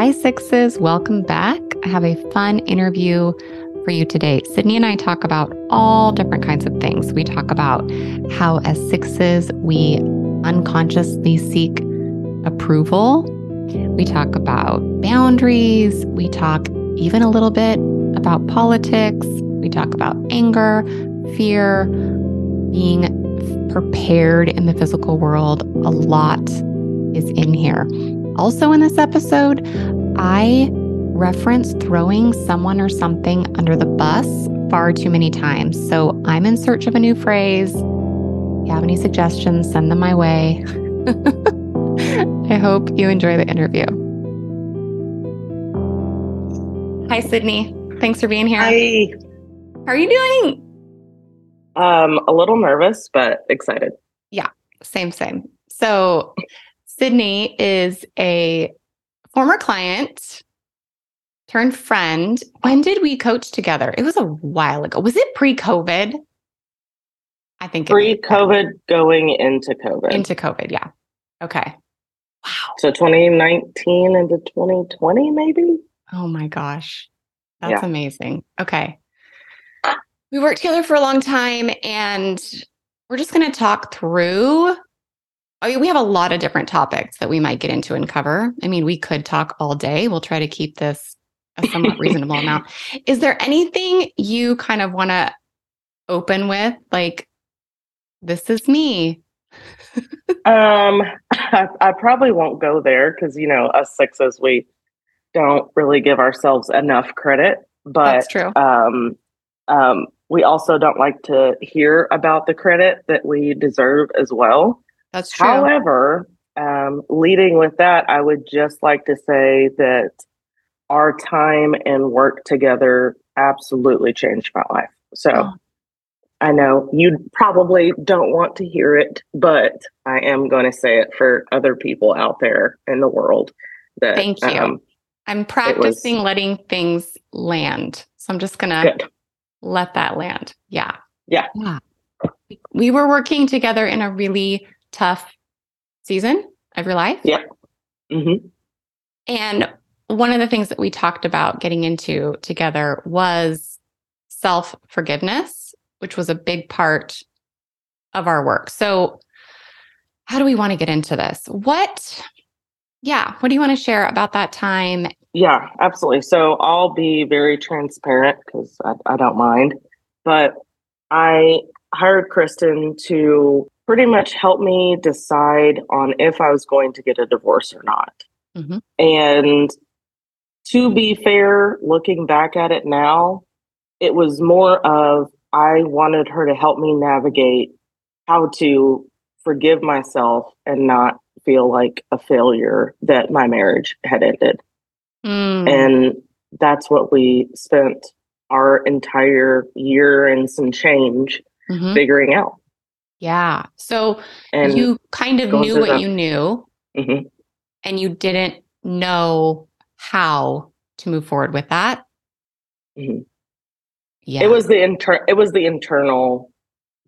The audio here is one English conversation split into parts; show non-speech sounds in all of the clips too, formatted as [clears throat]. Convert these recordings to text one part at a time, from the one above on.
Hi, Sixes. Welcome back. I have a fun interview for you today. Sydney and I talk about all different kinds of things. We talk about how, as Sixes, we unconsciously seek approval. We talk about boundaries. We talk even a little bit about politics. We talk about anger, fear, being prepared in the physical world. A lot is in here. Also, in this episode, I reference throwing someone or something under the bus far too many times. So I'm in search of a new phrase. If you have any suggestions, send them my way. [laughs] I hope you enjoy the interview. Hi, Sydney. Thanks for being here. Hi. How are you doing? Um, a little nervous, but excited. Yeah, same, same. So, Sydney is a former client turned friend. When did we coach together? It was a while ago. Was it pre COVID? I think pre COVID going into COVID. Into COVID, yeah. Okay. Wow. So 2019 into 2020, maybe? Oh my gosh. That's yeah. amazing. Okay. We worked together for a long time and we're just going to talk through. I mean, we have a lot of different topics that we might get into and cover. I mean, we could talk all day. We'll try to keep this a somewhat [laughs] reasonable amount. Is there anything you kind of want to open with? Like, this is me. [laughs] um, I, I, probably won't go there because you know us sixes we don't really give ourselves enough credit. But that's true. Um, um, we also don't like to hear about the credit that we deserve as well. That's true. However, um, leading with that, I would just like to say that our time and work together absolutely changed my life. So oh. I know you probably don't want to hear it, but I am going to say it for other people out there in the world. That, Thank you. Um, I'm practicing was, letting things land. So I'm just going to let that land. Yeah. Yeah. Yeah. We were working together in a really tough season of your life. Yeah. Mm-hmm. And one of the things that we talked about getting into together was self forgiveness, which was a big part of our work. So, how do we want to get into this? What, yeah, what do you want to share about that time? Yeah, absolutely. So, I'll be very transparent because I, I don't mind, but I hired Kristin to pretty much helped me decide on if I was going to get a divorce or not. Mm-hmm. And to be fair, looking back at it now, it was more of I wanted her to help me navigate how to forgive myself and not feel like a failure that my marriage had ended. Mm. And that's what we spent our entire year and some change mm-hmm. figuring out. Yeah. So and you kind of knew what you knew mm-hmm. and you didn't know how to move forward with that. Mm-hmm. Yeah. It was the inter it was the internal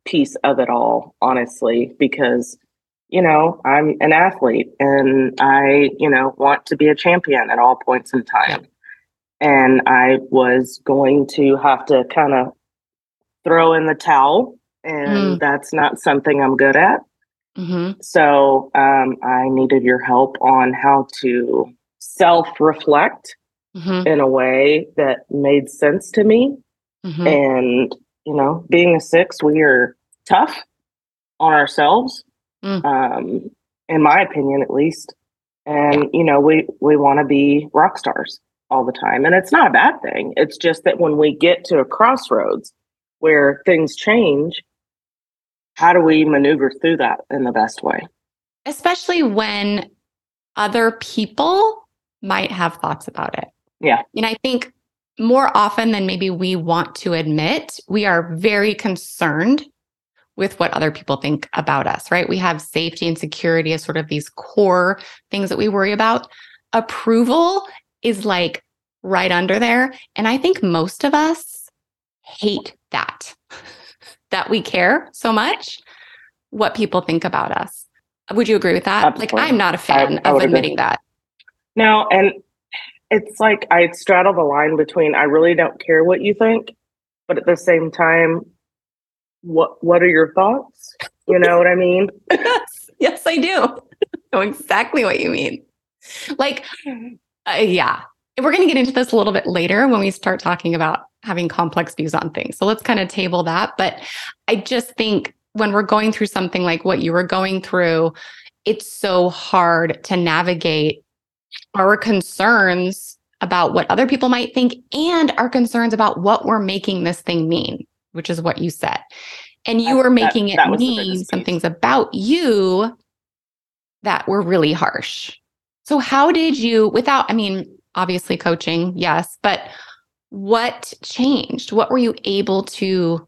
piece of it all, honestly, because you know, I'm an athlete and I, you know, want to be a champion at all points in time. And I was going to have to kind of throw in the towel, and mm. that's not something I'm good at. Mm-hmm. So um, I needed your help on how to self reflect mm-hmm. in a way that made sense to me. Mm-hmm. And, you know, being a six, we are tough on ourselves, mm. um, in my opinion, at least. And, you know, we, we want to be rock stars all the time. And it's not a bad thing. It's just that when we get to a crossroads where things change, how do we maneuver through that in the best way? Especially when other people might have thoughts about it. Yeah. And I think more often than maybe we want to admit, we are very concerned with what other people think about us, right? We have safety and security as sort of these core things that we worry about. Approval is like right under there. And I think most of us hate that, [laughs] that we care so much what people think about us. Would you agree with that? Absolutely. Like, I'm not a fan I, I of admitting agree. that. No, and it's like I straddle the line between I really don't care what you think, but at the same time, what what are your thoughts? You know what I mean? [laughs] yes, yes, I do. [laughs] know exactly what you mean. Like, uh, yeah, we're going to get into this a little bit later when we start talking about having complex views on things. So let's kind of table that. But I just think when we're going through something like what you were going through, it's so hard to navigate our concerns about what other people might think and our concerns about what we're making this thing mean, which is what you said. And you were making that, that it mean some things about you that were really harsh. So, how did you, without, I mean, obviously coaching, yes, but what changed? What were you able to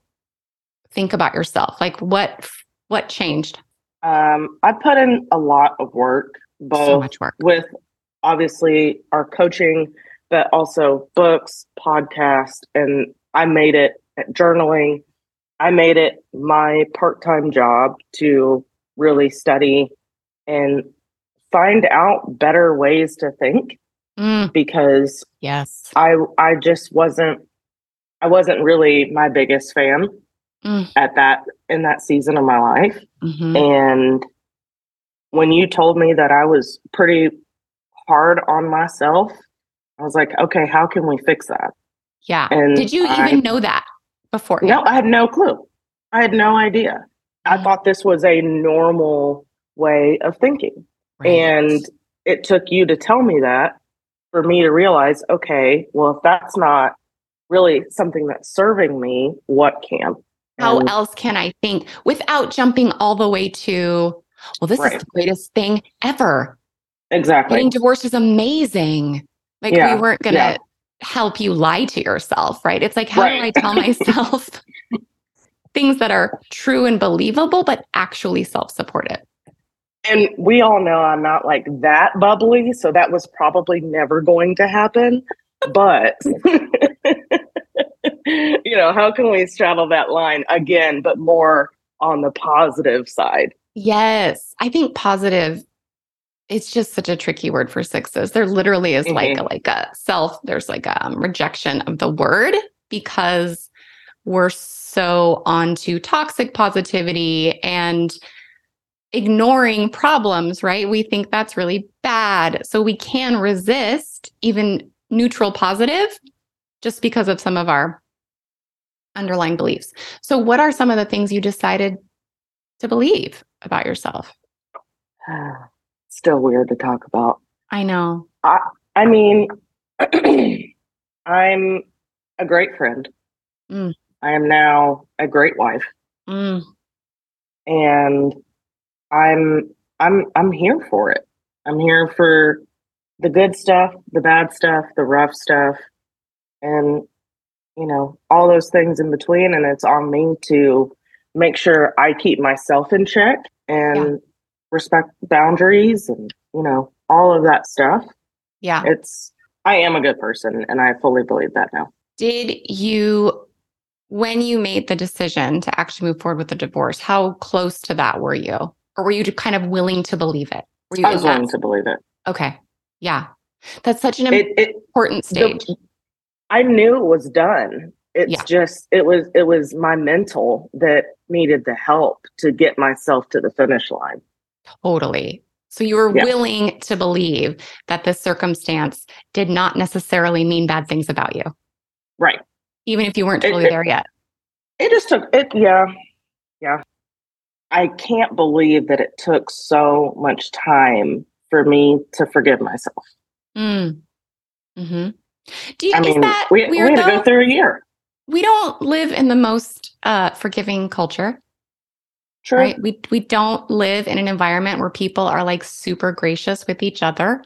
think about yourself? Like, what what changed? Um, I put in a lot of work, both so much work. with obviously our coaching, but also books, podcast, and I made it journaling. I made it my part time job to really study and find out better ways to think mm. because yes i i just wasn't i wasn't really my biggest fan mm. at that in that season of my life mm-hmm. and when you told me that i was pretty hard on myself i was like okay how can we fix that yeah and did you I, even know that before no i had no clue i had no idea i thought this was a normal way of thinking. Right. And it took you to tell me that for me to realize, okay, well, if that's not really something that's serving me, what can? How and, else can I think without jumping all the way to, well, this right. is the greatest thing ever? Exactly. Getting divorced is amazing. Like yeah. we weren't going to yeah. help you lie to yourself, right? It's like, how right. do I tell [laughs] myself [laughs] things that are true and believable, but actually self supported? And we all know I'm not like that bubbly, so that was probably never going to happen. But [laughs] you know, how can we straddle that line again, but more on the positive side? Yes, I think positive. It's just such a tricky word for sixes. There literally is mm-hmm. like a, like a self. There's like a um, rejection of the word because we're so onto toxic positivity and ignoring problems, right? We think that's really bad. So we can resist even neutral positive just because of some of our underlying beliefs. So, what are some of the things you decided to believe about yourself? [sighs] Still weird to talk about. I know. I, I mean, [clears throat] I'm a great friend. Mm. I am now a great wife. Mm. And I'm I'm I'm here for it. I'm here for the good stuff, the bad stuff, the rough stuff, and you know, all those things in between. And it's on me to make sure I keep myself in check and yeah. respect boundaries and, you know, all of that stuff. Yeah. It's I am a good person and I fully believe that now. Did you when you made the decision to actually move forward with the divorce, how close to that were you? Or were you kind of willing to believe it? Were you I was willing to believe it. Okay. Yeah. That's such an it, it, important stage. The, I knew it was done. It's yeah. just it was it was my mental that needed the help to get myself to the finish line. Totally. So you were yeah. willing to believe that this circumstance did not necessarily mean bad things about you. Right. Even if you weren't totally it, there yet. It just took it yeah. Yeah. I can't believe that it took so much time for me to forgive myself. Mm. Hmm. Do you? I mean, that we, we had to go through a year. We don't live in the most uh, forgiving culture. True. Right? We we don't live in an environment where people are like super gracious with each other.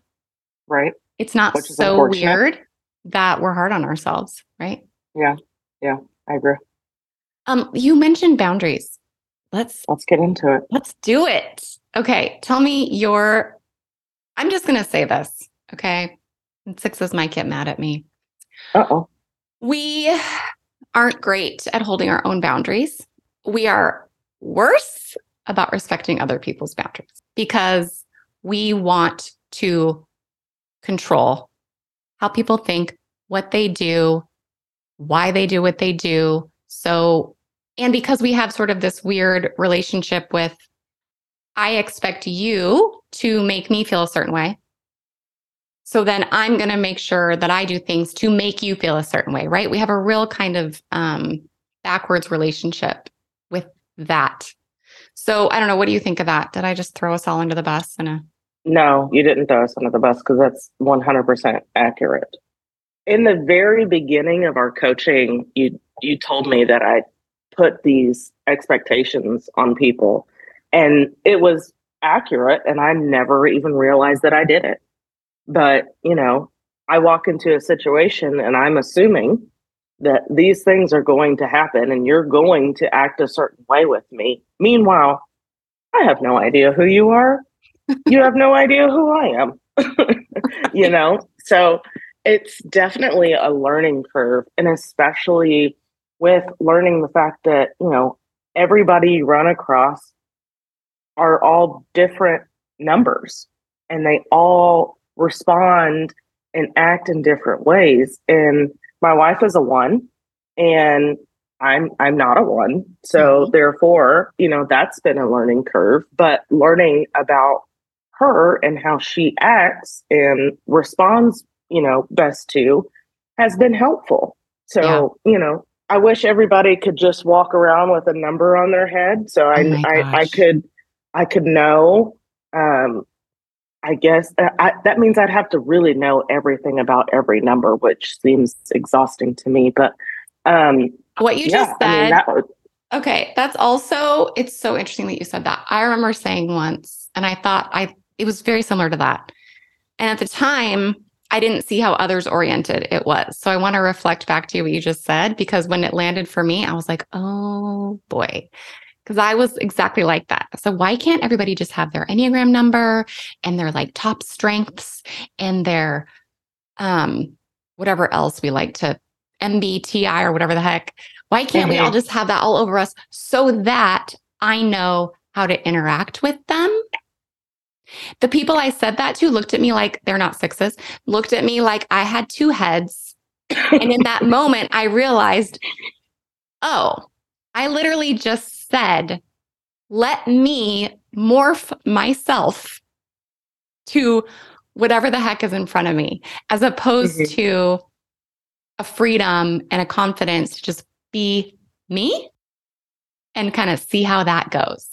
Right. It's not Which so weird that we're hard on ourselves, right? Yeah. Yeah, I agree. Um, you mentioned boundaries. Let's let's get into it. Let's do it. Okay, tell me your. I'm just gonna say this. Okay, and sixes might get mad at me. Uh oh. We aren't great at holding our own boundaries. We are worse about respecting other people's boundaries because we want to control how people think, what they do, why they do what they do. So, and because we have sort of this weird relationship with, I expect you to make me feel a certain way. So then I'm going to make sure that I do things to make you feel a certain way, right? We have a real kind of um, backwards relationship with that. So I don't know. What do you think of that? Did I just throw us all under the bus? In a no, you didn't throw us under the bus because that's 100% accurate. In the very beginning of our coaching, you you told me that I put these expectations on people, and it was accurate, and I never even realized that I did it. But you know, I walk into a situation, and I'm assuming that these things are going to happen and you're going to act a certain way with me. Meanwhile, I have no idea who you are. you have no [laughs] idea who I am. [laughs] you know? So it's definitely a learning curve. And especially with learning the fact that, you know, everybody you run across are all different numbers and they all respond and act in different ways. And my wife is a one and I'm I'm not a one. So mm-hmm. therefore, you know, that's been a learning curve, but learning about her and how she acts and responds, you know, best to has been helpful. So, yeah. you know, I wish everybody could just walk around with a number on their head so I oh I, I could I could know um I guess uh, I, that means I'd have to really know everything about every number, which seems exhausting to me. But um, what you yeah, just said, I mean, that would, okay, that's also it's so interesting that you said that. I remember saying once, and I thought I it was very similar to that. And at the time, I didn't see how others oriented it was. So I want to reflect back to you what you just said because when it landed for me, I was like, oh boy because I was exactly like that. So why can't everybody just have their Enneagram number and their like top strengths and their um whatever else we like to MBTI or whatever the heck? Why can't mm-hmm. we all just have that all over us so that I know how to interact with them? The people I said that to looked at me like they're not sixes, looked at me like I had two heads. and in that moment, I realized, oh, I literally just said, let me morph myself to whatever the heck is in front of me, as opposed mm-hmm. to a freedom and a confidence to just be me and kind of see how that goes.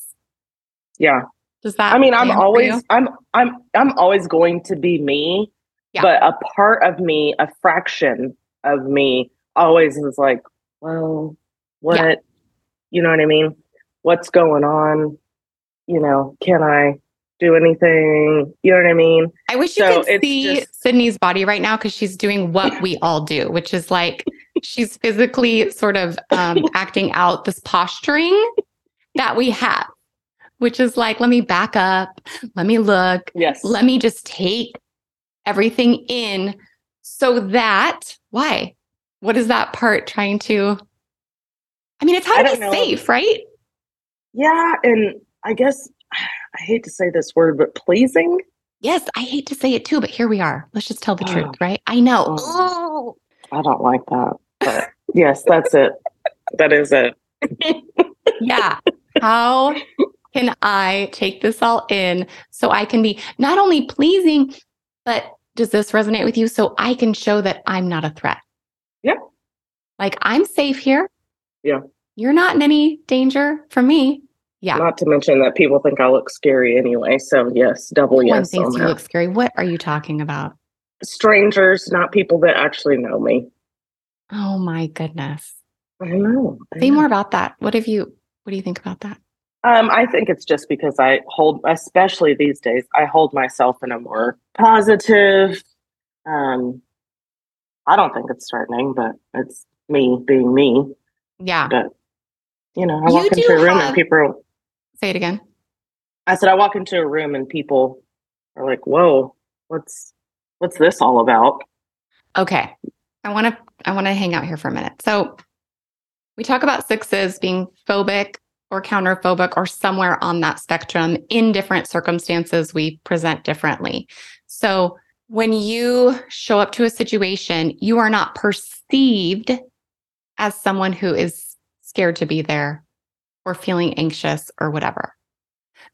Yeah. Does that I mean, I'm always I'm I'm I'm always going to be me. Yeah. But a part of me, a fraction of me always is like, well, what yeah. you know what I mean? what's going on? You know, can I do anything? You know what I mean? I wish you could see just... Sydney's body right now because she's doing what we [laughs] all do, which is like she's physically sort of um, acting out this posturing that we have, which is like, let me back up, let me look, yes, let me just take everything in so that why? What is that part trying to? I mean, it's how to be know. safe, right? Yeah, and I guess I hate to say this word, but pleasing. Yes, I hate to say it too, but here we are. Let's just tell the oh. truth, ah. right? I know. Um, oh. I don't like that. But yes, that's it. That is it. [laughs] yeah. How can I take this all in so I can be not only pleasing, but does this resonate with you? So I can show that I'm not a threat. Yeah. Like I'm safe here. Yeah. You're not in any danger from me. Yeah. Not to mention that people think I look scary anyway. So yes, double One yes. thinks you look scary. What are you talking about? Strangers, not people that actually know me. Oh my goodness. I know. I Say know. more about that. What have you what do you think about that? Um, I think it's just because I hold, especially these days, I hold myself in a more positive. Um, I don't think it's threatening, but it's me being me. Yeah. But you know, I you walk into a room have, and people Say it again. I said I walk into a room and people are like, "Whoa, what's what's this all about?" Okay. I want to I want to hang out here for a minute. So, we talk about sixes being phobic or counterphobic or somewhere on that spectrum in different circumstances we present differently. So, when you show up to a situation, you are not perceived as someone who is scared to be there or feeling anxious or whatever.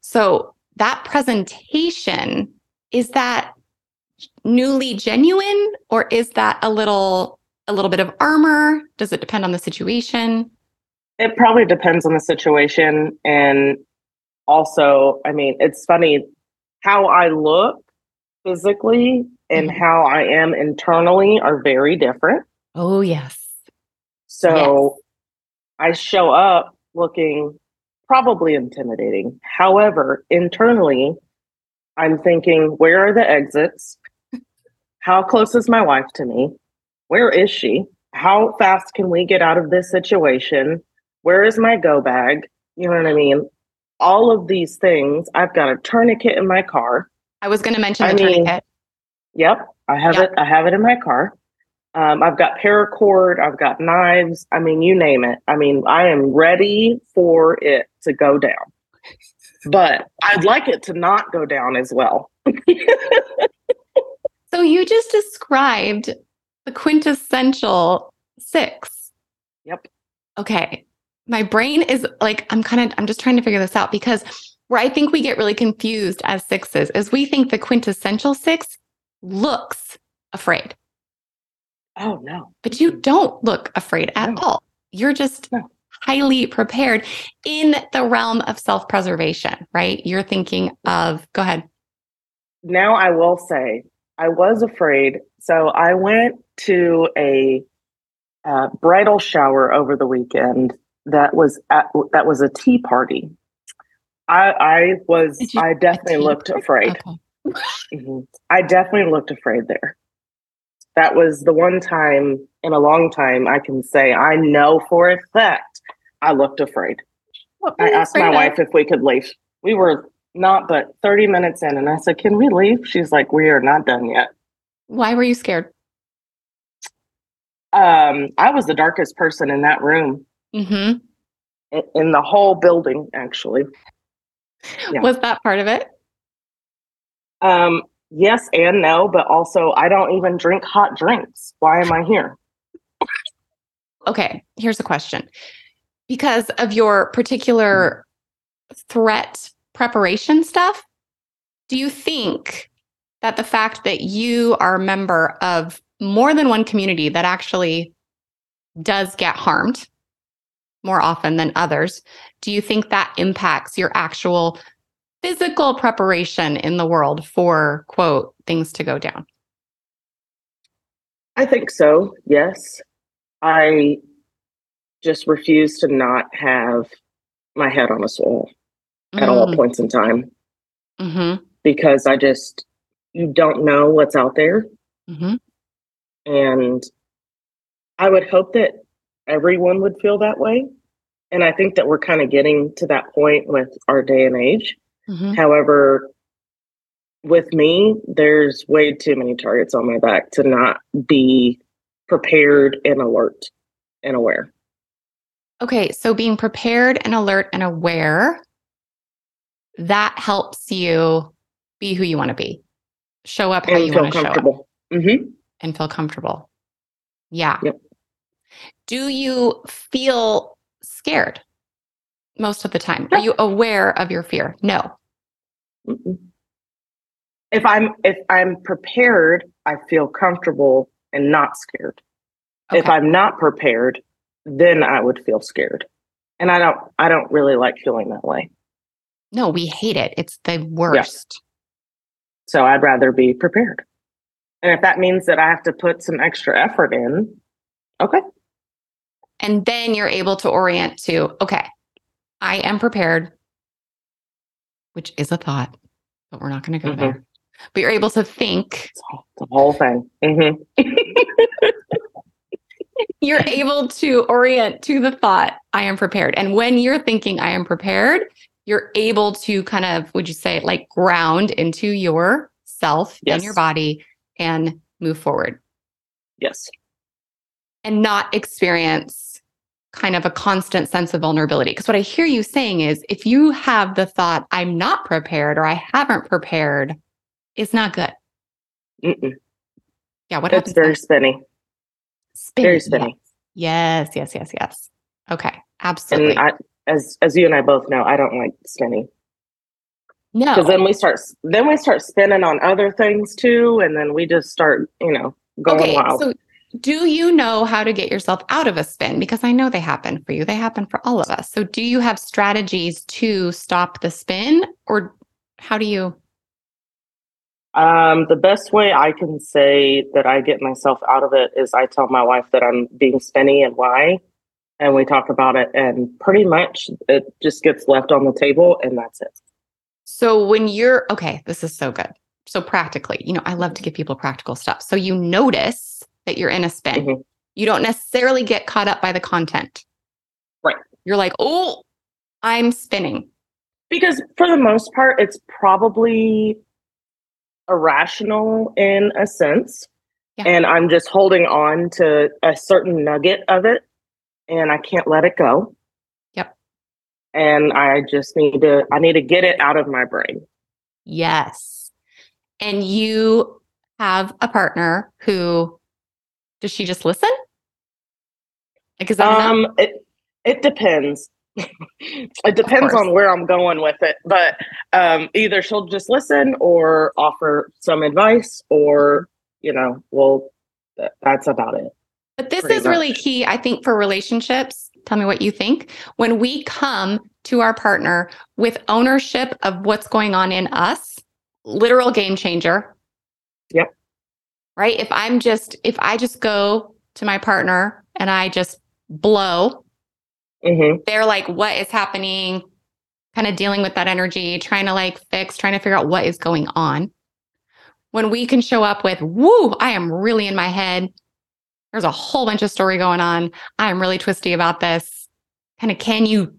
So that presentation is that newly genuine or is that a little a little bit of armor? Does it depend on the situation? It probably depends on the situation and also, I mean, it's funny how I look physically and mm-hmm. how I am internally are very different. Oh, yes. So yes. I show up looking probably intimidating. However, internally, I'm thinking, where are the exits? How close is my wife to me? Where is she? How fast can we get out of this situation? Where is my go bag? You know what I mean? All of these things. I've got a tourniquet in my car. I was going to mention the I mean, tourniquet. Yep, I have yep. it. I have it in my car. Um, I've got paracord. I've got knives. I mean, you name it. I mean, I am ready for it to go down. But I'd like it to not go down as well. [laughs] so you just described the quintessential six. Yep. Okay. My brain is like, I'm kind of, I'm just trying to figure this out because where I think we get really confused as sixes is we think the quintessential six looks afraid. Oh, no. But you don't look afraid at no. all. You're just no. highly prepared in the realm of self preservation, right? You're thinking of, go ahead. Now, I will say, I was afraid. So I went to a uh, bridal shower over the weekend that was at, that was a tea party. I, I was I definitely looked afraid. Okay. mm-hmm. I definitely looked afraid there that was the one time in a long time I can say I know for a fact I looked afraid. I asked my wife if we could leave. We were not but 30 minutes in, and I said, Can we leave? She's like, We are not done yet. Why were you scared? Um, I was the darkest person in that room. Mm-hmm. In, in the whole building, actually. Yeah. Was that part of it? Um, yes and no, but also I don't even drink hot drinks. Why am I here? Okay, here's a question. Because of your particular threat preparation stuff, do you think that the fact that you are a member of more than one community that actually does get harmed more often than others, do you think that impacts your actual physical preparation in the world for quote things to go down? I think so. Yes. I just refuse to not have my head on a swivel mm. at all mm. points in time mm-hmm. because I just you don't know what's out there, mm-hmm. and I would hope that everyone would feel that way. And I think that we're kind of getting to that point with our day and age. Mm-hmm. However, with me, there's way too many targets on my back to not be prepared and alert and aware. Okay, so being prepared and alert and aware, that helps you be who you want to be. Show up how and you want to show up. Mm-hmm. And feel comfortable. Yeah. Yep. Do you feel scared? most of the time? Are you aware of your fear? No. If I'm if I'm prepared, I feel comfortable and not scared. Okay. If I'm not prepared, then I would feel scared. And I don't I don't really like feeling that way. No, we hate it. It's the worst. Yeah. So I'd rather be prepared. And if that means that I have to put some extra effort in, okay. And then you're able to orient to, okay, I am prepared, which is a thought, but we're not going to go mm-hmm. there. But you're able to think the whole thing. Mm-hmm. [laughs] you're able to orient to the thought, I am prepared. And when you're thinking, I am prepared, you're able to kind of, would you say, like ground into yourself yes. and your body and move forward. Yes. And not experience kind of a constant sense of vulnerability. Because what I hear you saying is if you have the thought, I'm not prepared or I haven't prepared, it's not good. Mm-mm. Yeah, what it's happens? very spinny. Spinny. Very spinny. Yes, yes, yes, yes. Okay, absolutely. And I, as as you and I both know, I don't like spinning no, because then we start then we start spinning on other things too, and then we just start you know going okay. wild. So, do you know how to get yourself out of a spin? Because I know they happen for you. They happen for all of us. So, do you have strategies to stop the spin, or how do you? Um, the best way I can say that I get myself out of it is I tell my wife that I'm being spinny and why, and we talk about it, and pretty much it just gets left on the table, and that's it. So when you're okay, this is so good. So practically, you know, I love to give people practical stuff. So you notice that you're in a spin. Mhm. You don't necessarily get caught up by the content. Right. You're like, oh, I'm spinning. Because for the most part, it's probably irrational in a sense. Yeah. And I'm just holding on to a certain nugget of it and I can't let it go. Yep. And I just need to I need to get it out of my brain. Yes. And you have a partner who does she just listen? Like is that enough? Um it it depends. [laughs] it depends on where I'm going with it. But um either she'll just listen or offer some advice or, you know, well th- that's about it. But this is really key, I think, for relationships. Tell me what you think. When we come to our partner with ownership of what's going on in us, literal game changer. Yep right? If I'm just, if I just go to my partner and I just blow, mm-hmm. they're like, what is happening? Kind of dealing with that energy, trying to like fix, trying to figure out what is going on. When we can show up with, woo, I am really in my head. There's a whole bunch of story going on. I'm really twisty about this. Kind of, can you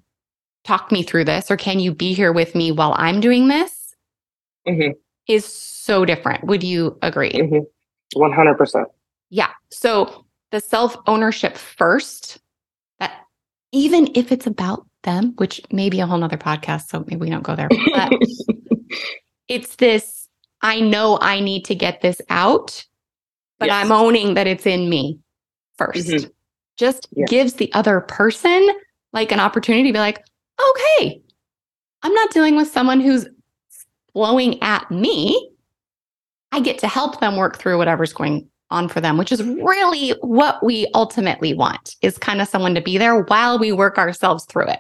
talk me through this or can you be here with me while I'm doing this? Mm-hmm. Is so different. Would you agree? Mm-hmm. 100%. Yeah. So the self ownership first, that even if it's about them, which may be a whole nother podcast, so maybe we don't go there, but [laughs] it's this I know I need to get this out, but yes. I'm owning that it's in me 1st mm-hmm. Just yeah. gives the other person like an opportunity to be like, okay, I'm not dealing with someone who's blowing at me. I get to help them work through whatever's going on for them, which is really what we ultimately want is kind of someone to be there while we work ourselves through it.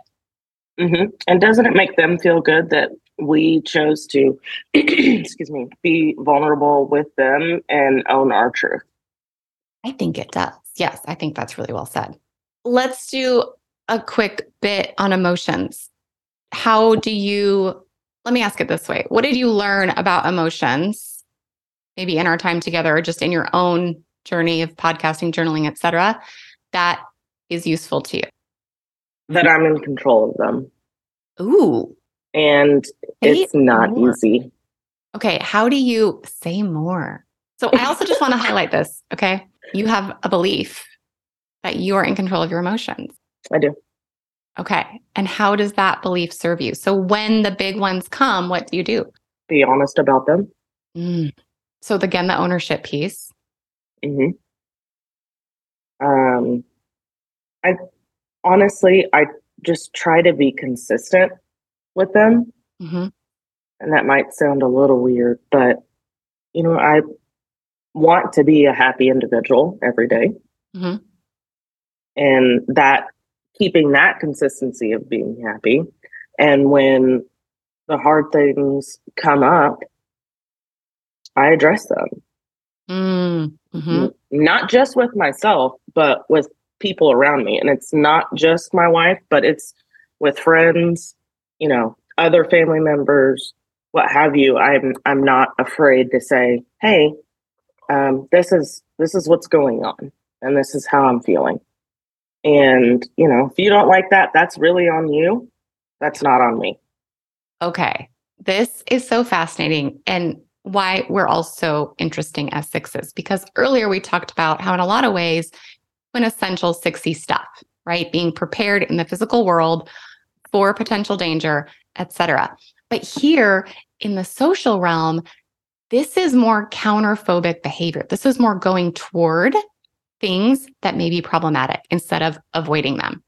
hmm And doesn't it make them feel good that we chose to, [clears throat] excuse me, be vulnerable with them and own our truth? I think it does. Yes, I think that's really well said. Let's do a quick bit on emotions. How do you, let me ask it this way What did you learn about emotions, maybe in our time together or just in your own journey of podcasting, journaling, et cetera, that is useful to you? That I'm in control of them. Ooh, And it's not more. easy. Okay, how do you say more? So I also just want to highlight this, okay? You have a belief that you are in control of your emotions. I do. Okay. And how does that belief serve you? So when the big ones come, what do you do? Be honest about them. Mm. So again, the ownership piece. hmm Um, I honestly, I just try to be consistent with them. hmm And that might sound a little weird, but you know, I want to be a happy individual every day. Mhm. And that keeping that consistency of being happy. And when the hard things come up, I address them. Mm. hmm Not just with myself, but with people around me. And it's not just my wife, but it's with friends, you know, other family members, what have you. I'm I'm not afraid to say, hey, um, this is this is what's going on and this is how I'm feeling. And, you know, if you don't like that, that's really on you. That's not on me. Okay. This is so fascinating and why we're all so interesting as sixes. Because earlier we talked about how, in a lot of ways, quintessential sixy stuff, right? Being prepared in the physical world for potential danger, etc. But here in the social realm, this is more counterphobic behavior. This is more going toward things that may be problematic instead of avoiding them.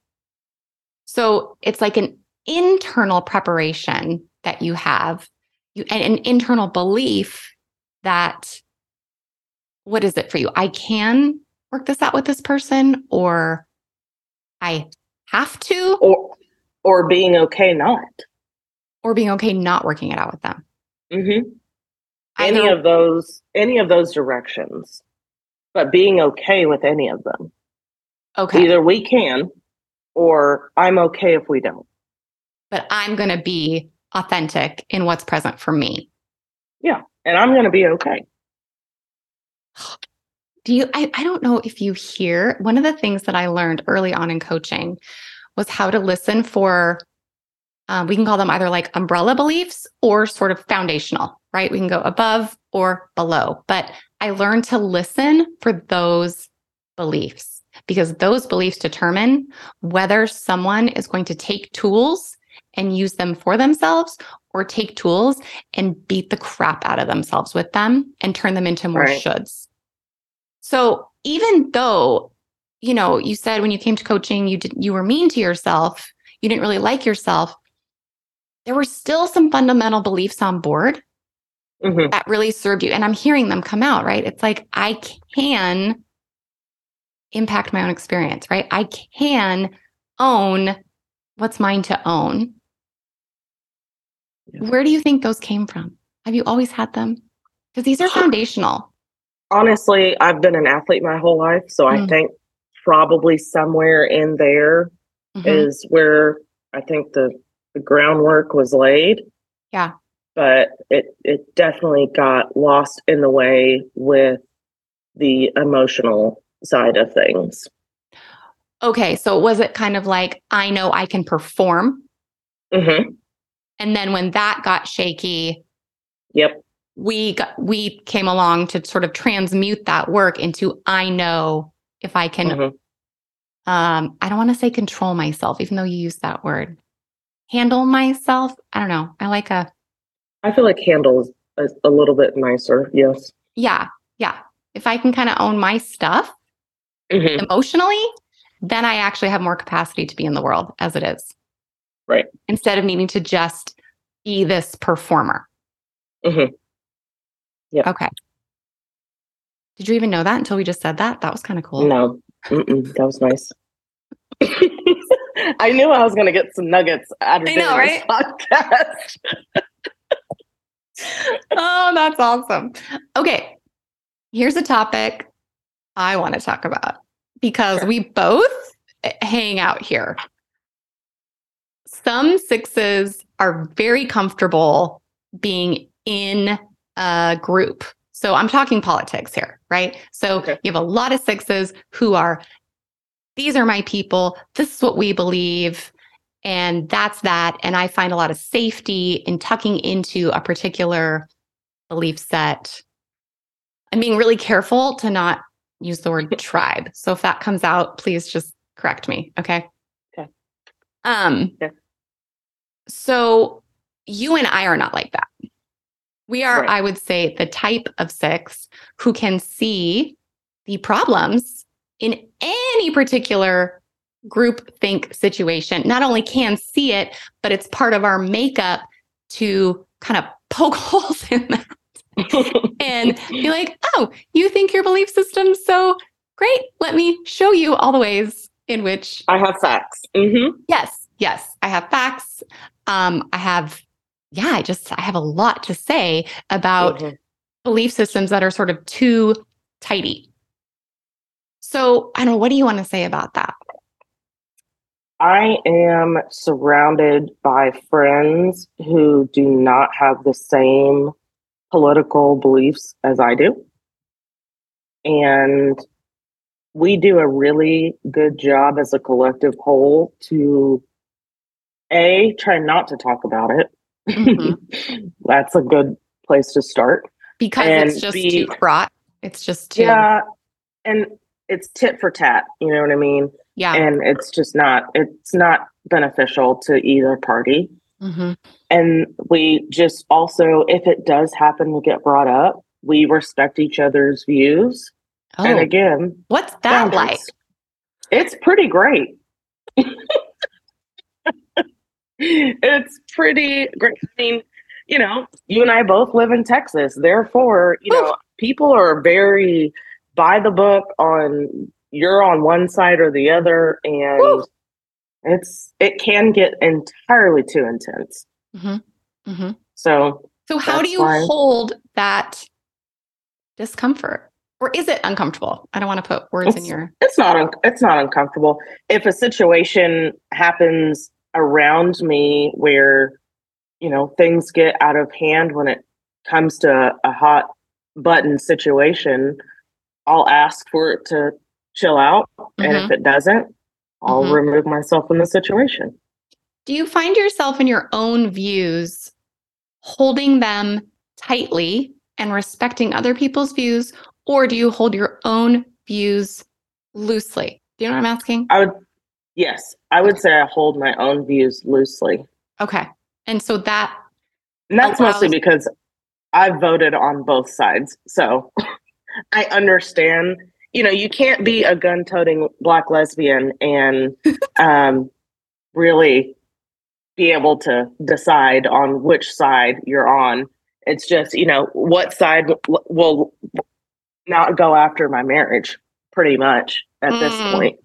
So it's like an internal preparation that you have, you, and an internal belief that what is it for you? I can work this out with this person, or I have to, or or being okay not, or being okay not working it out with them. Mm-hmm. Any of those, any of those directions, but being okay with any of them. Okay. Either we can, or I'm okay if we don't. But I'm going to be authentic in what's present for me. Yeah. And I'm going to be okay. Do you, I, I don't know if you hear one of the things that I learned early on in coaching was how to listen for, um, we can call them either like umbrella beliefs or sort of foundational, right? We can go above or below. But I learned to listen for those beliefs because those beliefs determine whether someone is going to take tools and use them for themselves or take tools and beat the crap out of themselves with them and turn them into more right. shoulds. So even though, you know, you said when you came to coaching, you didn't—you were mean to yourself, you didn't really like yourself, there were still some fundamental beliefs on board mm-hmm. that really served you. And I'm hearing them come out, right? It's like I can impact my own experience, right? I can own what's mine to own. Yeah. Where do you think those came from? Have you always had them? Because these are foundational. Honestly, I've been an athlete my whole life. So mm. I think probably somewhere in there mm-hmm. is where I think the, the groundwork was laid. Yeah. But it it definitely got lost in the way with the emotional side of things. Okay, so was it kind of like I know I can perform, mm-hmm. And then when that got shaky, yep, we got we came along to sort of transmute that work into I know if I can. Mm-hmm. Um, I don't want to say control myself, even though you use that word. Handle myself. I don't know. I like a. I feel like handle is a, a little bit nicer. Yes. Yeah, yeah. If I can kind of own my stuff, mm-hmm. emotionally, then I actually have more capacity to be in the world as it is. Right. Instead of needing to just be this performer. Mm-hmm. Yeah. Okay. Did you even know that until we just said that? That was kind of cool. No, Mm-mm, that was nice. [laughs] I knew I was going to get some nuggets out of I know, right? [laughs] podcast. [laughs] oh, that's awesome. Okay. Here's a topic I want to talk about because sure. we both hang out here. Some sixes are very comfortable being in a group. So I'm talking politics here, right? So okay. you have a lot of sixes who are, these are my people. This is what we believe. And that's that. And I find a lot of safety in tucking into a particular belief set. I'm being really careful to not use the word [laughs] tribe. So if that comes out, please just correct me. Okay. Okay. Um, okay. So you and I are not like that. We are, right. I would say, the type of six who can see the problems in any particular group think situation. Not only can see it, but it's part of our makeup to kind of [laughs] poke holes in that [laughs] and be like, oh, you think your belief system's so great? Let me show you all the ways in which I have facts. Mm-hmm. Yes, yes, I have facts. Um, I have, yeah, I just I have a lot to say about mm-hmm. belief systems that are sort of too tidy. So I don't know. What do you want to say about that? I am surrounded by friends who do not have the same political beliefs as I do. And we do a really good job as a collective whole to a try not to talk about it. Mm-hmm. [laughs] That's a good place to start because and it's just B, too fraught. It's just too yeah, and it's tit for tat. You know what I mean? Yeah, and it's just not. It's not beneficial to either party. Mm-hmm. And we just also, if it does happen to get brought up, we respect each other's views. Oh, and again, what's that boundaries. like? It's pretty great. It's pretty great. I mean, you know, you and I both live in Texas. Therefore, you know, people are very by the book on you're on one side or the other and Woo. it's it can get entirely too intense. Mm-hmm. Mm-hmm. So so how do you why. hold that discomfort? Or is it uncomfortable? I don't want to put words it's, in your It's not un- it's not uncomfortable. If a situation happens around me where you know things get out of hand when it comes to a hot button situation, I'll ask for it to chill out. Mm-hmm. And if mm-hmm. it doesn't, I'll mm-hmm. remove myself from the situation. Do you find yourself in your own views holding them tightly and respecting other people's views, or do you hold your own views loosely? Do you know what I'm asking? I would, yes, I would say I hold my own views loosely. Okay. And so that. And that's allows- mostly because I voted on both sides. So [laughs] I understand you know, you can't be a gun toting black lesbian and [laughs] um, really be able to decide on which side you're on. It's just, you know, what side will not go after my marriage, pretty much at mm. this point.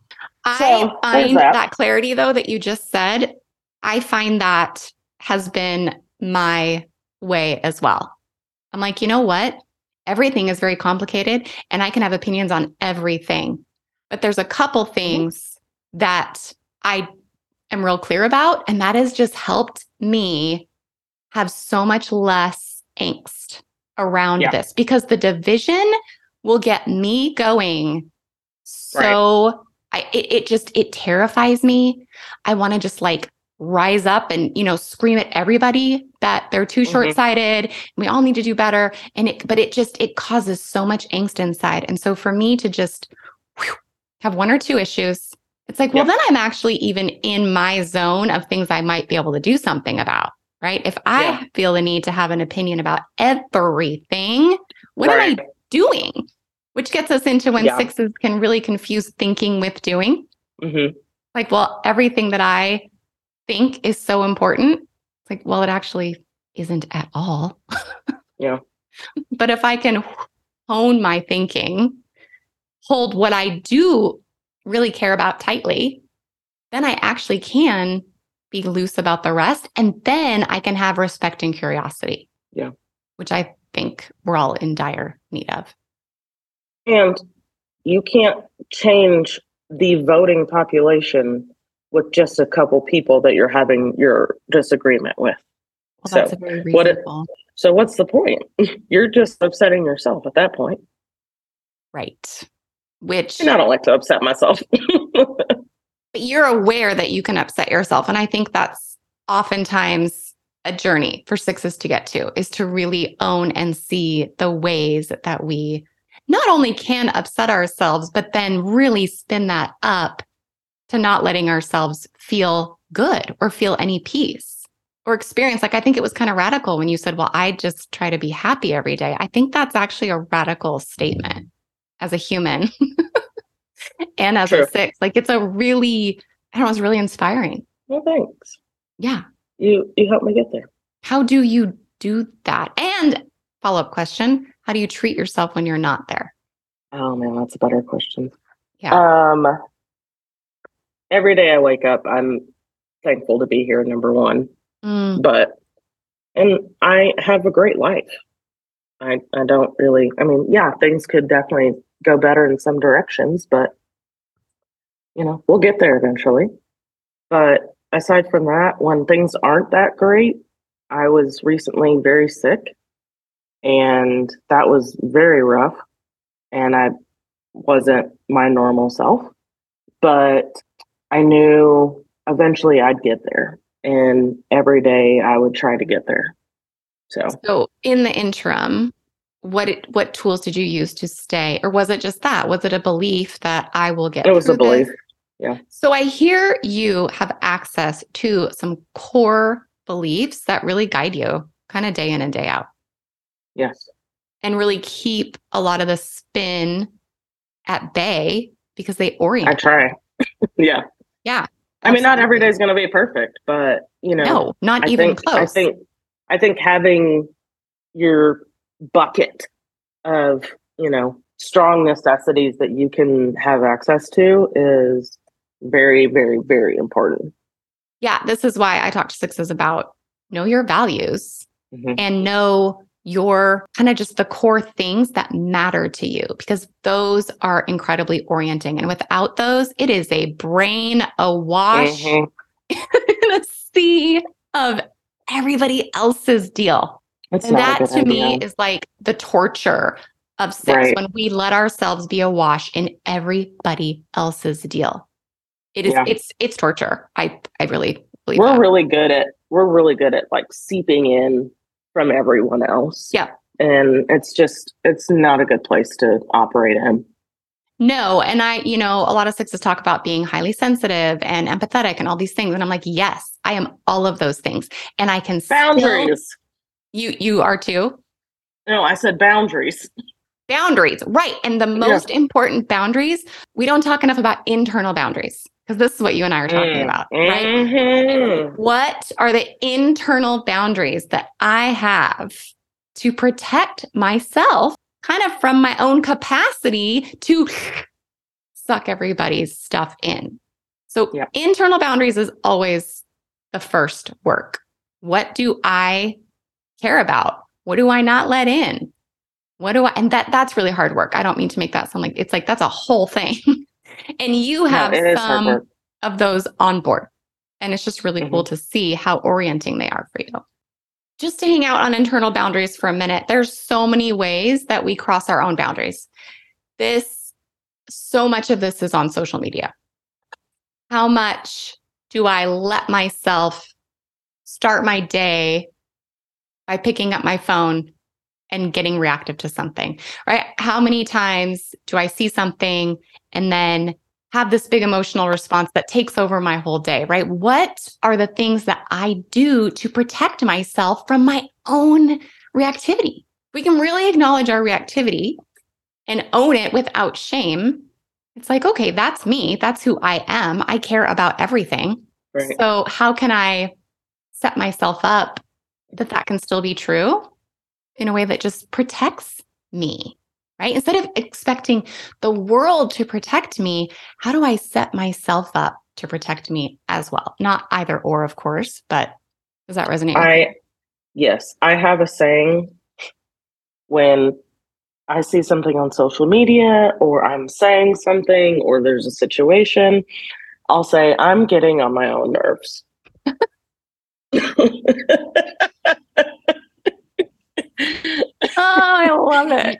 I so, find that. that clarity, though, that you just said, I find that has been my way as well. I'm like, you know what? everything is very complicated and I can have opinions on everything. But there's a couple mm-hmm. things that I am real clear about. And that has just helped me have so much less angst around yeah. this because the division will get me going so right. I, it, it just it terrifies me i want to just like rise up and you know scream at everybody that they're too mm-hmm. short-sighted we all need to do better and it but it just it causes so much angst inside and so for me to just whew, have one or two issues it's like well then i'm actually even in my zone of things i might be able to do something about right if i yeah. feel the need to have an opinion about everything what right. am i doing which gets us into when yeah. sixes can really confuse thinking with doing mm-hmm. like well everything that i think is so important. It's like, well, it actually isn't at all. [laughs] yeah. But if I can hone my thinking, hold what I do really care about tightly, then I actually can be loose about the rest. And then I can have respect and curiosity. Yeah. Which I think we're all in dire need of. And you can't change the voting population with just a couple people that you're having your disagreement with. Well, so what so what's the point? [laughs] You're just upsetting yourself at that point. Right. Which and I don't like to upset myself. [laughs] but you're aware that you can upset yourself. And I think that's oftentimes a journey for sixes to get to is to really own and see the ways that we not only can upset ourselves, but then really spin that up to not letting ourselves feel good or feel any peace or experience. Like, I think it was kind of radical when you said, Well, I just try to be happy every day. I think that's actually a radical statement as a human [laughs] and as True. a six. Like, it's a really, I don't know, it's really inspiring. Well, thanks. Yeah. You, you helped me get there. How do you do that? And follow up question How do you treat yourself when you're not there? Oh, man, that's a better question. Yeah. Um, every day I wake up, I'm thankful to be here, number one. Mm. But, and I have a great life. I, I don't really, I mean, yeah, things could definitely go better in some directions, but, you know, we'll get there eventually. But aside from that, when things aren't that great, I was recently very sick and that was very rough. And I wasn't my normal self. But I knew eventually I'd get there. And every day I would try to get there. So, so in the interim, what it, what tools did you use to stay, or was it just that? Was it a belief that I will get? It was a belief. This? Yeah. So I hear you have access to some core beliefs that really guide you kind of day in and day out. Yes. And really keep a lot of the spin at bay because they orient. I try. [laughs] yeah. Yeah. I mean, not every day is going to be perfect, but you know, no, not I even think, close. I think, I think having your bucket of, you know, strong necessities that you can have access to is very, very, very important. Yeah. This is why I talk to sixes about know your values mm-hmm. and know your kind of just the core things that matter to you because those are incredibly orienting. And without those, it is a brain awash mm-hmm. [laughs] in a sea of everybody else's deal. That's and that to idea. me is like the torture of six right. when we let ourselves be awash in everybody else's deal. It is yeah. it's it's torture. I I really believe we're that. really good at we're really good at like seeping in from everyone else. Yeah. And it's just, it's not a good place to operate in. No. And I, you know, a lot of sixes talk about being highly sensitive and empathetic and all these things. And I'm like, yes, I am all of those things. And I can boundaries. Still, you you are too? No, I said boundaries. Boundaries. Right. And the most yeah. important boundaries, we don't talk enough about internal boundaries because this is what you and I are talking mm. about, right? Mm-hmm. What are the internal boundaries that I have to protect myself kind of from my own capacity to suck everybody's stuff in? So, yeah. internal boundaries is always the first work. What do I care about? What do I not let in? What do I, and that that's really hard work. I don't mean to make that sound like it's like that's a whole thing. [laughs] and you have no, some of those on board. And it's just really mm-hmm. cool to see how orienting they are for you. Just to hang out on internal boundaries for a minute, there's so many ways that we cross our own boundaries. This, so much of this is on social media. How much do I let myself start my day by picking up my phone and getting reactive to something, right? How many times do I see something and then have this big emotional response that takes over my whole day, right? What are the things that I do to protect myself from my own reactivity? We can really acknowledge our reactivity and own it without shame. It's like, okay, that's me. That's who I am. I care about everything. Right. So, how can I set myself up that that can still be true in a way that just protects me? right? Instead of expecting the world to protect me, how do I set myself up to protect me as well? Not either or, of course, but does that resonate? I, yes, I have a saying when I see something on social media or I'm saying something or there's a situation, I'll say, I'm getting on my own nerves. [laughs] [laughs] oh, I love it.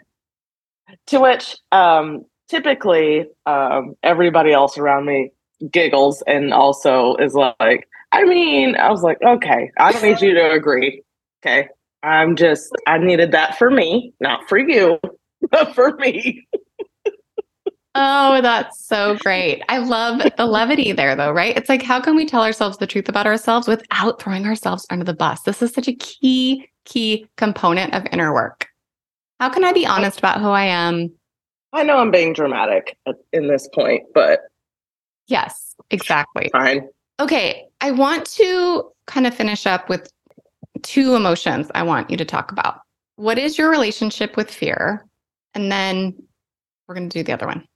To which um, typically um, everybody else around me giggles and also is like, I mean, I was like, okay, I don't need you to agree. Okay. I'm just, I needed that for me, not for you, [laughs] but for me. Oh, that's so great. I love the levity there, though, right? It's like, how can we tell ourselves the truth about ourselves without throwing ourselves under the bus? This is such a key, key component of inner work. How can I be honest about who I am? I know I'm being dramatic in this point, but yes, exactly. Fine. Okay, I want to kind of finish up with two emotions I want you to talk about. What is your relationship with fear? And then we're going to do the other one.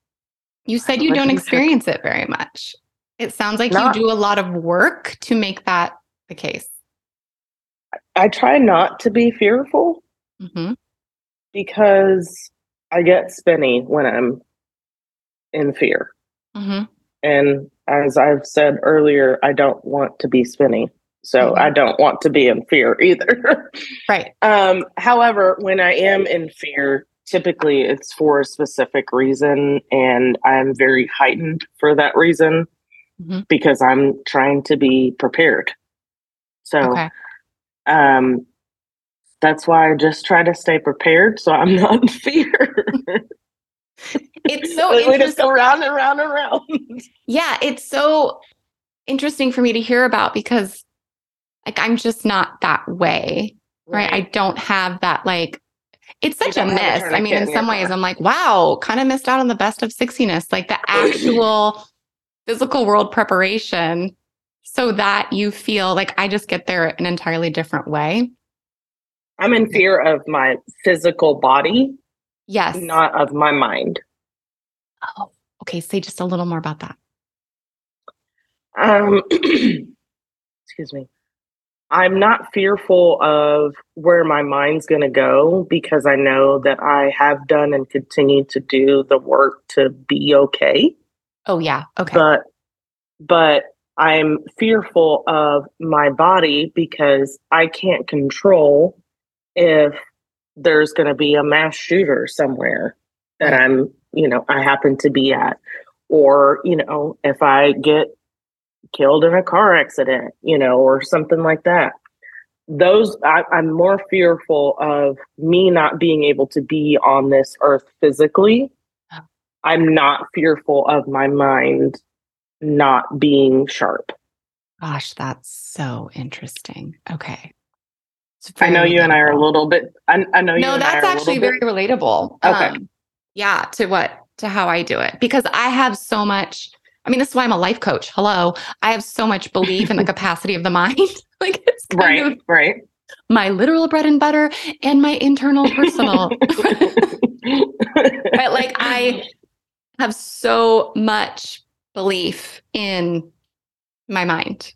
You said you don't experience it very much. It sounds like not, you do a lot of work to make that the case. I try not to be fearful. Mm-hmm because I get spinny when I'm in fear. Mm-hmm. And as I've said earlier, I don't want to be spinny. So mm-hmm. I don't want to be in fear [laughs] either. right. Um, however, when I am in fear, typically it's for a specific reason and I'm very heightened for that reason mm-hmm. because I'm trying to be prepared. So okay. um that's why I just try to stay prepared so I'm [laughs] not in fear. it's so [laughs] we just go round and round and round. [laughs] Yeah, it's so interesting for me to hear about because like I'm just not that way. Right. right? I don't have that like it's such a miss. I mean, in some ways, I'm like, wow, kind of missed out on the best of sexiness, like the actual physical world preparation so that you feel like I just get there an entirely different way. I'm in fear of my physical body. Yes. Not of my mind. Oh, okay. Say just a little more about that. Um, [clears throat] excuse me. I'm not fearful of where my mind's going to go because I know that I have done and continue to do the work to be okay. Oh yeah, okay. But but I'm fearful of my body because I can't control if there's going to be a mass shooter somewhere that I'm, you know, I happen to be at or, you know, if I get killed in a car accident, you know, or something like that. Those I, I'm more fearful of me not being able to be on this earth physically. Oh. I'm not fearful of my mind not being sharp. Gosh, that's so interesting. Okay. I know you and I are a little bit. I, I know you. No, that's actually very bit. relatable. Okay. Um, yeah, to what to how I do it because I have so much I mean, this is why I'm a life coach. Hello. I have so much belief in the [laughs] capacity of the mind. [laughs] like it's right, of right. My literal bread and butter and my internal personal. [laughs] but like I have so much belief in my mind.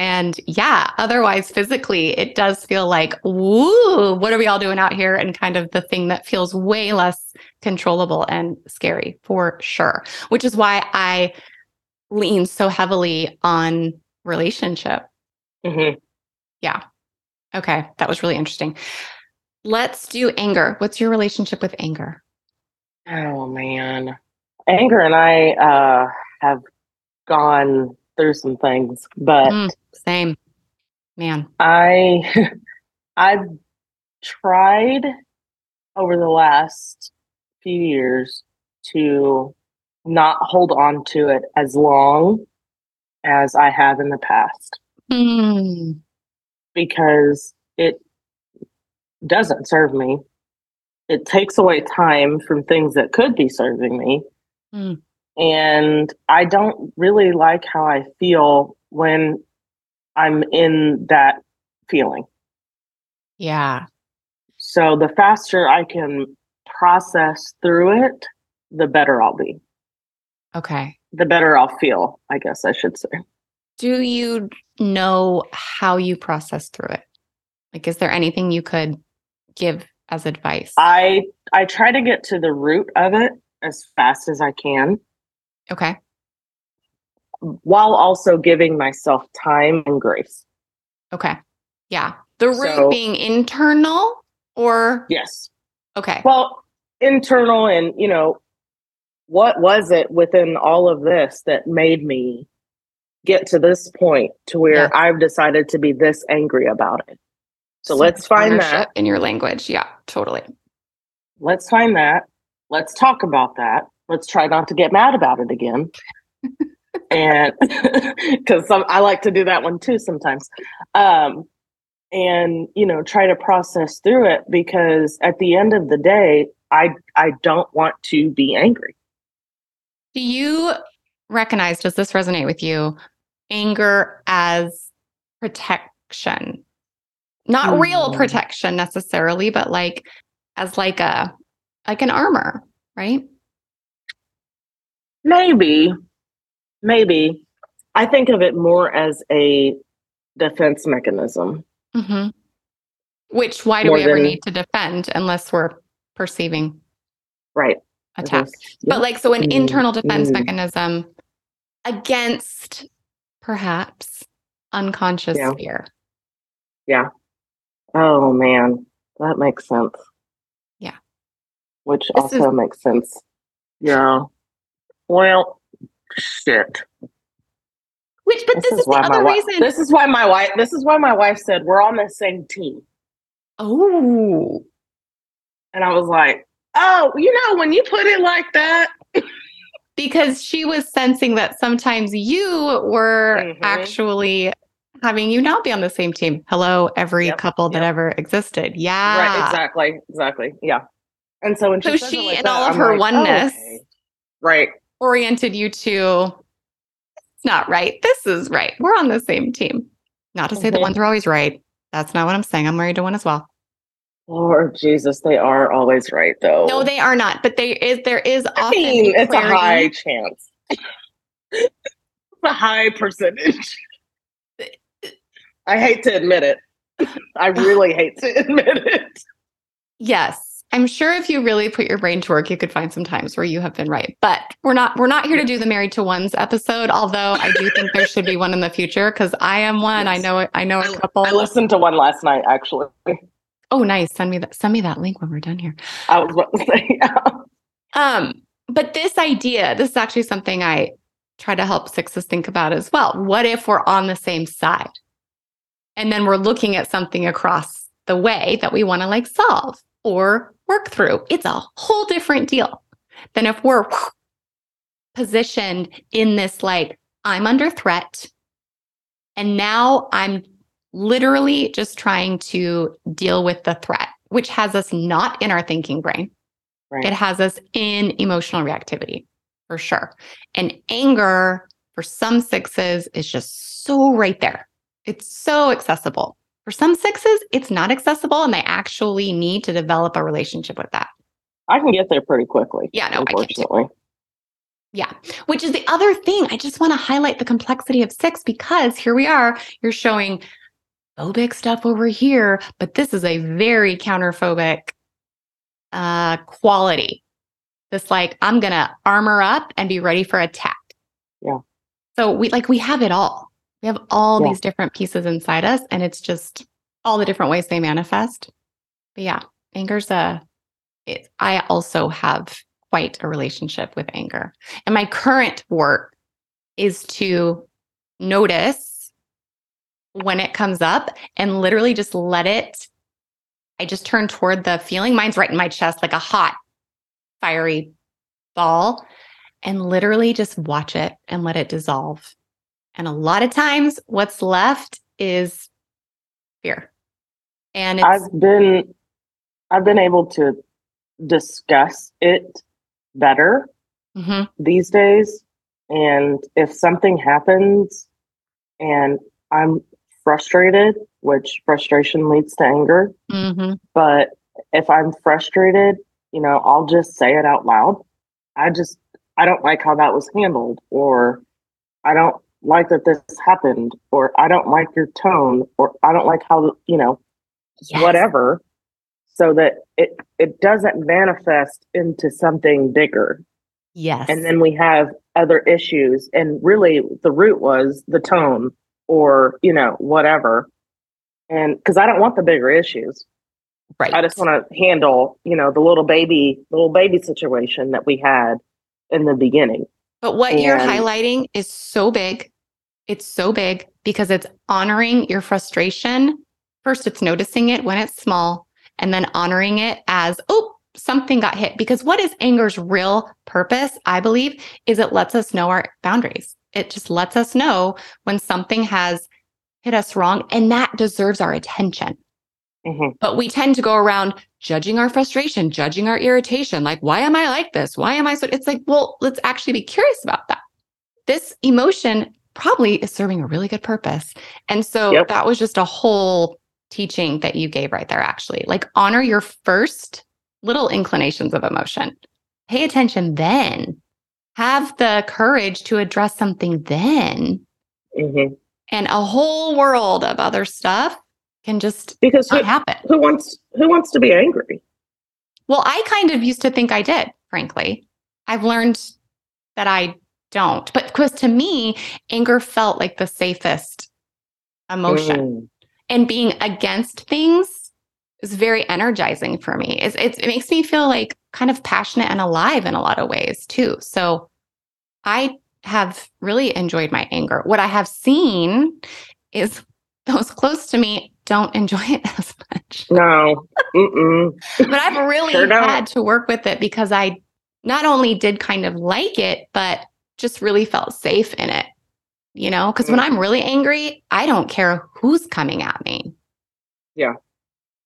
And yeah, otherwise, physically, it does feel like, woo, what are we all doing out here? And kind of the thing that feels way less controllable and scary for sure, which is why I lean so heavily on relationship. Mm-hmm. Yeah. Okay. That was really interesting. Let's do anger. What's your relationship with anger? Oh, man. Anger and I uh, have gone through some things, but mm, same. Man. I [laughs] I've tried over the last few years to not hold on to it as long as I have in the past. Mm. Because it doesn't serve me. It takes away time from things that could be serving me. Mm. And I don't really like how I feel when I'm in that feeling. Yeah. So the faster I can process through it, the better I'll be. Okay. The better I'll feel, I guess I should say. Do you know how you process through it? Like, is there anything you could give as advice? I I try to get to the root of it as fast as I can. Okay. While also giving myself time and grace. Okay. Yeah. The root so, being internal or Yes. Okay. Well, internal and, you know, what was it within all of this that made me get to this point to where yeah. I've decided to be this angry about it? So, so let's find that in your language. Yeah, totally. Let's find that. Let's talk about that. Let's try not to get mad about it again. [laughs] and [laughs] because I like to do that one too sometimes. Um, and you know, try to process through it because at the end of the day, I I don't want to be angry. Do you recognize, does this resonate with you, anger as protection? Not mm. real protection necessarily, but like as like a like an armor, right? Maybe. Maybe. I think of it more as a defense mechanism. Mm-hmm. Which why do more we ever than, need to defend unless we're perceiving right attack. But like, so an mm-hmm. internal defense mm-hmm. mechanism against perhaps unconscious yeah. fear. Yeah. Oh man, that makes sense. Yeah. Which this also is- makes sense. Yeah. Well, shit. Which, but this, this is, is the other my reason. This is why my wife. This is why my wife said we're on the same team. Oh. And I was like, Oh, you know, when you put it like that. [laughs] because she was sensing that sometimes you were mm-hmm. actually having you not be on the same team. Hello, every yep, couple that ever existed. Yeah. Right. Exactly. Exactly. Yeah. And so when she so she like and all of her like, oneness, oh, okay. right, oriented you to. It's not right. This is right. We're on the same team. Not to say mm-hmm. that ones are always right. That's not what I'm saying. I'm married to one as well. Lord Jesus, they are always right though. No, they are not. But there is there is often I mean, it's a high chance. it's [laughs] a high percentage. I hate to admit it. I really hate to [laughs] admit it. Yes. I'm sure if you really put your brain to work, you could find some times where you have been right. But we're not we're not here to do the married to ones episode, although I do think there should be one in the future because I am one. Yes. I know I know a couple. I listened to one last night actually. Oh, nice. Send me that send me that link when we're done here. I was about to say yeah. Um, but this idea, this is actually something I try to help sixes think about as well. What if we're on the same side? And then we're looking at something across the way that we want to like solve or work through. It's a whole different deal than if we're positioned in this like, I'm under threat. And now I'm literally just trying to deal with the threat, which has us not in our thinking brain. Right. It has us in emotional reactivity for sure. And anger for some sixes is just so right there. It's so accessible. For some sixes, it's not accessible and they actually need to develop a relationship with that. I can get there pretty quickly. Yeah, no, unfortunately. Yeah, which is the other thing. I just want to highlight the complexity of six because here we are. You're showing phobic stuff over here, but this is a very counterphobic uh, quality. This like I'm gonna armor up and be ready for attack. Yeah. So we like we have it all. We have all yeah. these different pieces inside us, and it's just all the different ways they manifest. But yeah, anger's a. It, I also have quite a relationship with anger, and my current work is to notice when it comes up and literally just let it. I just turn toward the feeling. Mine's right in my chest, like a hot, fiery ball, and literally just watch it and let it dissolve and a lot of times what's left is fear. And I've been I've been able to discuss it better mm-hmm. these days. And if something happens and I'm frustrated, which frustration leads to anger, mm-hmm. but if I'm frustrated, you know, I'll just say it out loud. I just, I don't like how that was handled, or I don't like that this happened or I don't like your tone or I don't like how you know yes. whatever so that it it doesn't manifest into something bigger. Yes. And then we have other issues and really the root was the tone or you know whatever. And cuz I don't want the bigger issues. Right. I just want to handle, you know, the little baby little baby situation that we had in the beginning. But what and, you're highlighting is so big. It's so big because it's honoring your frustration. First, it's noticing it when it's small and then honoring it as, oh, something got hit. Because what is anger's real purpose, I believe, is it lets us know our boundaries. It just lets us know when something has hit us wrong and that deserves our attention. Mm-hmm. But we tend to go around judging our frustration, judging our irritation. Like, why am I like this? Why am I so? It's like, well, let's actually be curious about that. This emotion probably is serving a really good purpose. And so yep. that was just a whole teaching that you gave right there, actually. Like, honor your first little inclinations of emotion, pay attention then, have the courage to address something then. Mm-hmm. And a whole world of other stuff can just because who, happen. Who wants who wants to be angry? Well, I kind of used to think I did, frankly. I've learned that I don't. But because to me, anger felt like the safest emotion. Mm. And being against things is very energizing for me. It's, it's, it makes me feel like kind of passionate and alive in a lot of ways too. So I have really enjoyed my anger. What I have seen is [laughs] those close to me don't enjoy it [laughs] as much. No. but I've really sure had to work with it because I not only did kind of like it, but just really felt safe in it. you know, because mm-hmm. when I'm really angry, I don't care who's coming at me. Yeah.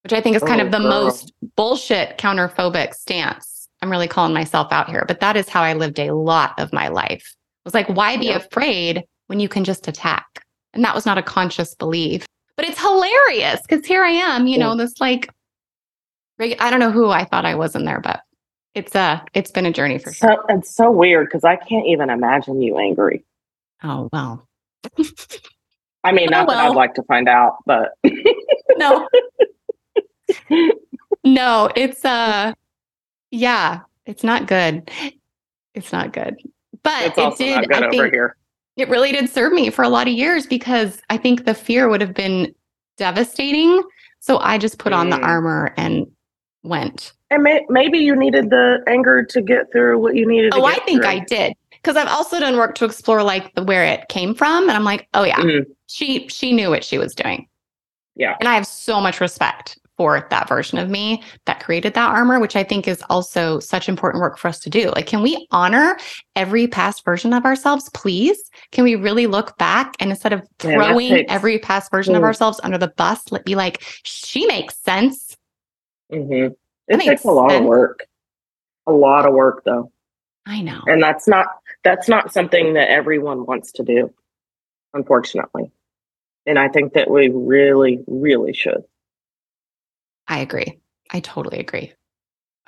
Which I think is kind oh, of the girl. most bullshit counterphobic stance. I'm really calling myself out here, but that is how I lived a lot of my life. It was like, why be afraid when you can just attack? And that was not a conscious belief. But it's hilarious because here I am, you yeah. know, this like I don't know who I thought I was in there, but it's uh it's been a journey for so, sure. It's so weird because I can't even imagine you angry. Oh well. I mean, not oh, well. that I'd like to find out, but no. [laughs] no, it's uh yeah, it's not good. It's not good. But it's it did I think here. It really did serve me for a lot of years because I think the fear would have been devastating. So I just put on the mm. armor and went. And may- maybe you needed the anger to get through what you needed. Oh, I think through. I did because I've also done work to explore like the, where it came from, and I'm like, oh yeah, mm-hmm. she she knew what she was doing. Yeah, and I have so much respect for that version of me that created that armor, which I think is also such important work for us to do. Like, can we honor every past version of ourselves, please? Can we really look back and instead of throwing yeah, every past version mm. of ourselves under the bus, let be like, she makes sense. Mm-hmm. It takes a lot of work. A lot of work though. I know. And that's not that's not something that everyone wants to do, unfortunately. And I think that we really, really should. I agree. I totally agree.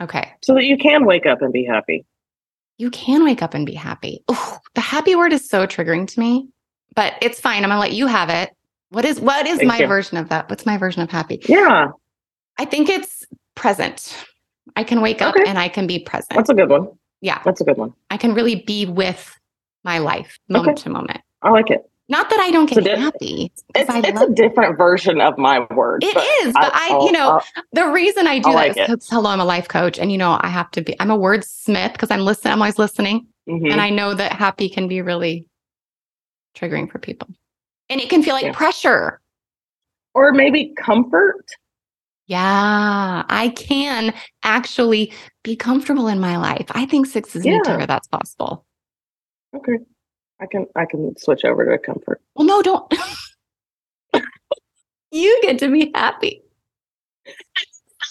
Okay. So that you can wake up and be happy. You can wake up and be happy. Ooh, the happy word is so triggering to me, but it's fine. I'm gonna let you have it. What is what is Thank my you. version of that? What's my version of happy? Yeah. I think it's present. I can wake okay. up and I can be present. That's a good one. Yeah. That's a good one. I can really be with my life moment okay. to moment. I like it. Not that I don't get diff- happy. It's, it's a different version of my word. It but is, but I, I you know, I'll, the reason I do I'll that like is hello, I'm a life coach, and you know, I have to be. I'm a wordsmith because I'm listening. I'm always listening, mm-hmm. and I know that happy can be really triggering for people, and it can feel like yeah. pressure, or maybe comfort. Yeah, I can actually be comfortable in my life. I think six is yeah. interior. That's possible. Okay. I can I can switch over to comfort. Well, no, don't. [laughs] you get to be happy.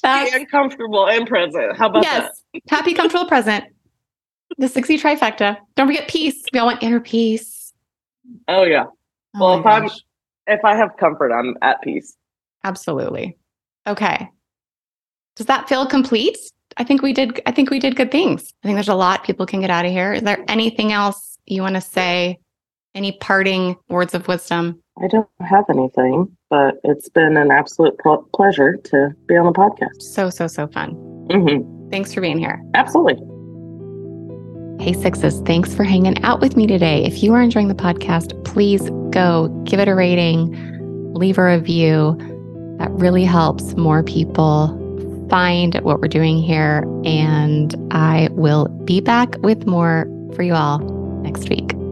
That's, and comfortable and present. How about yes, that? happy, comfortable, present. The 60 trifecta. Don't forget peace. We all want inner peace. Oh yeah. Oh well, if gosh. I'm if I have comfort, I'm at peace. Absolutely. Okay. Does that feel complete? I think we did I think we did good things. I think there's a lot people can get out of here. Is there anything else you want to say? Any parting words of wisdom? I don't have anything, but it's been an absolute pl- pleasure to be on the podcast. So, so, so fun. Mm-hmm. Thanks for being here. Absolutely. Hey, Sixes, thanks for hanging out with me today. If you are enjoying the podcast, please go give it a rating, leave a review. That really helps more people find what we're doing here. And I will be back with more for you all next week.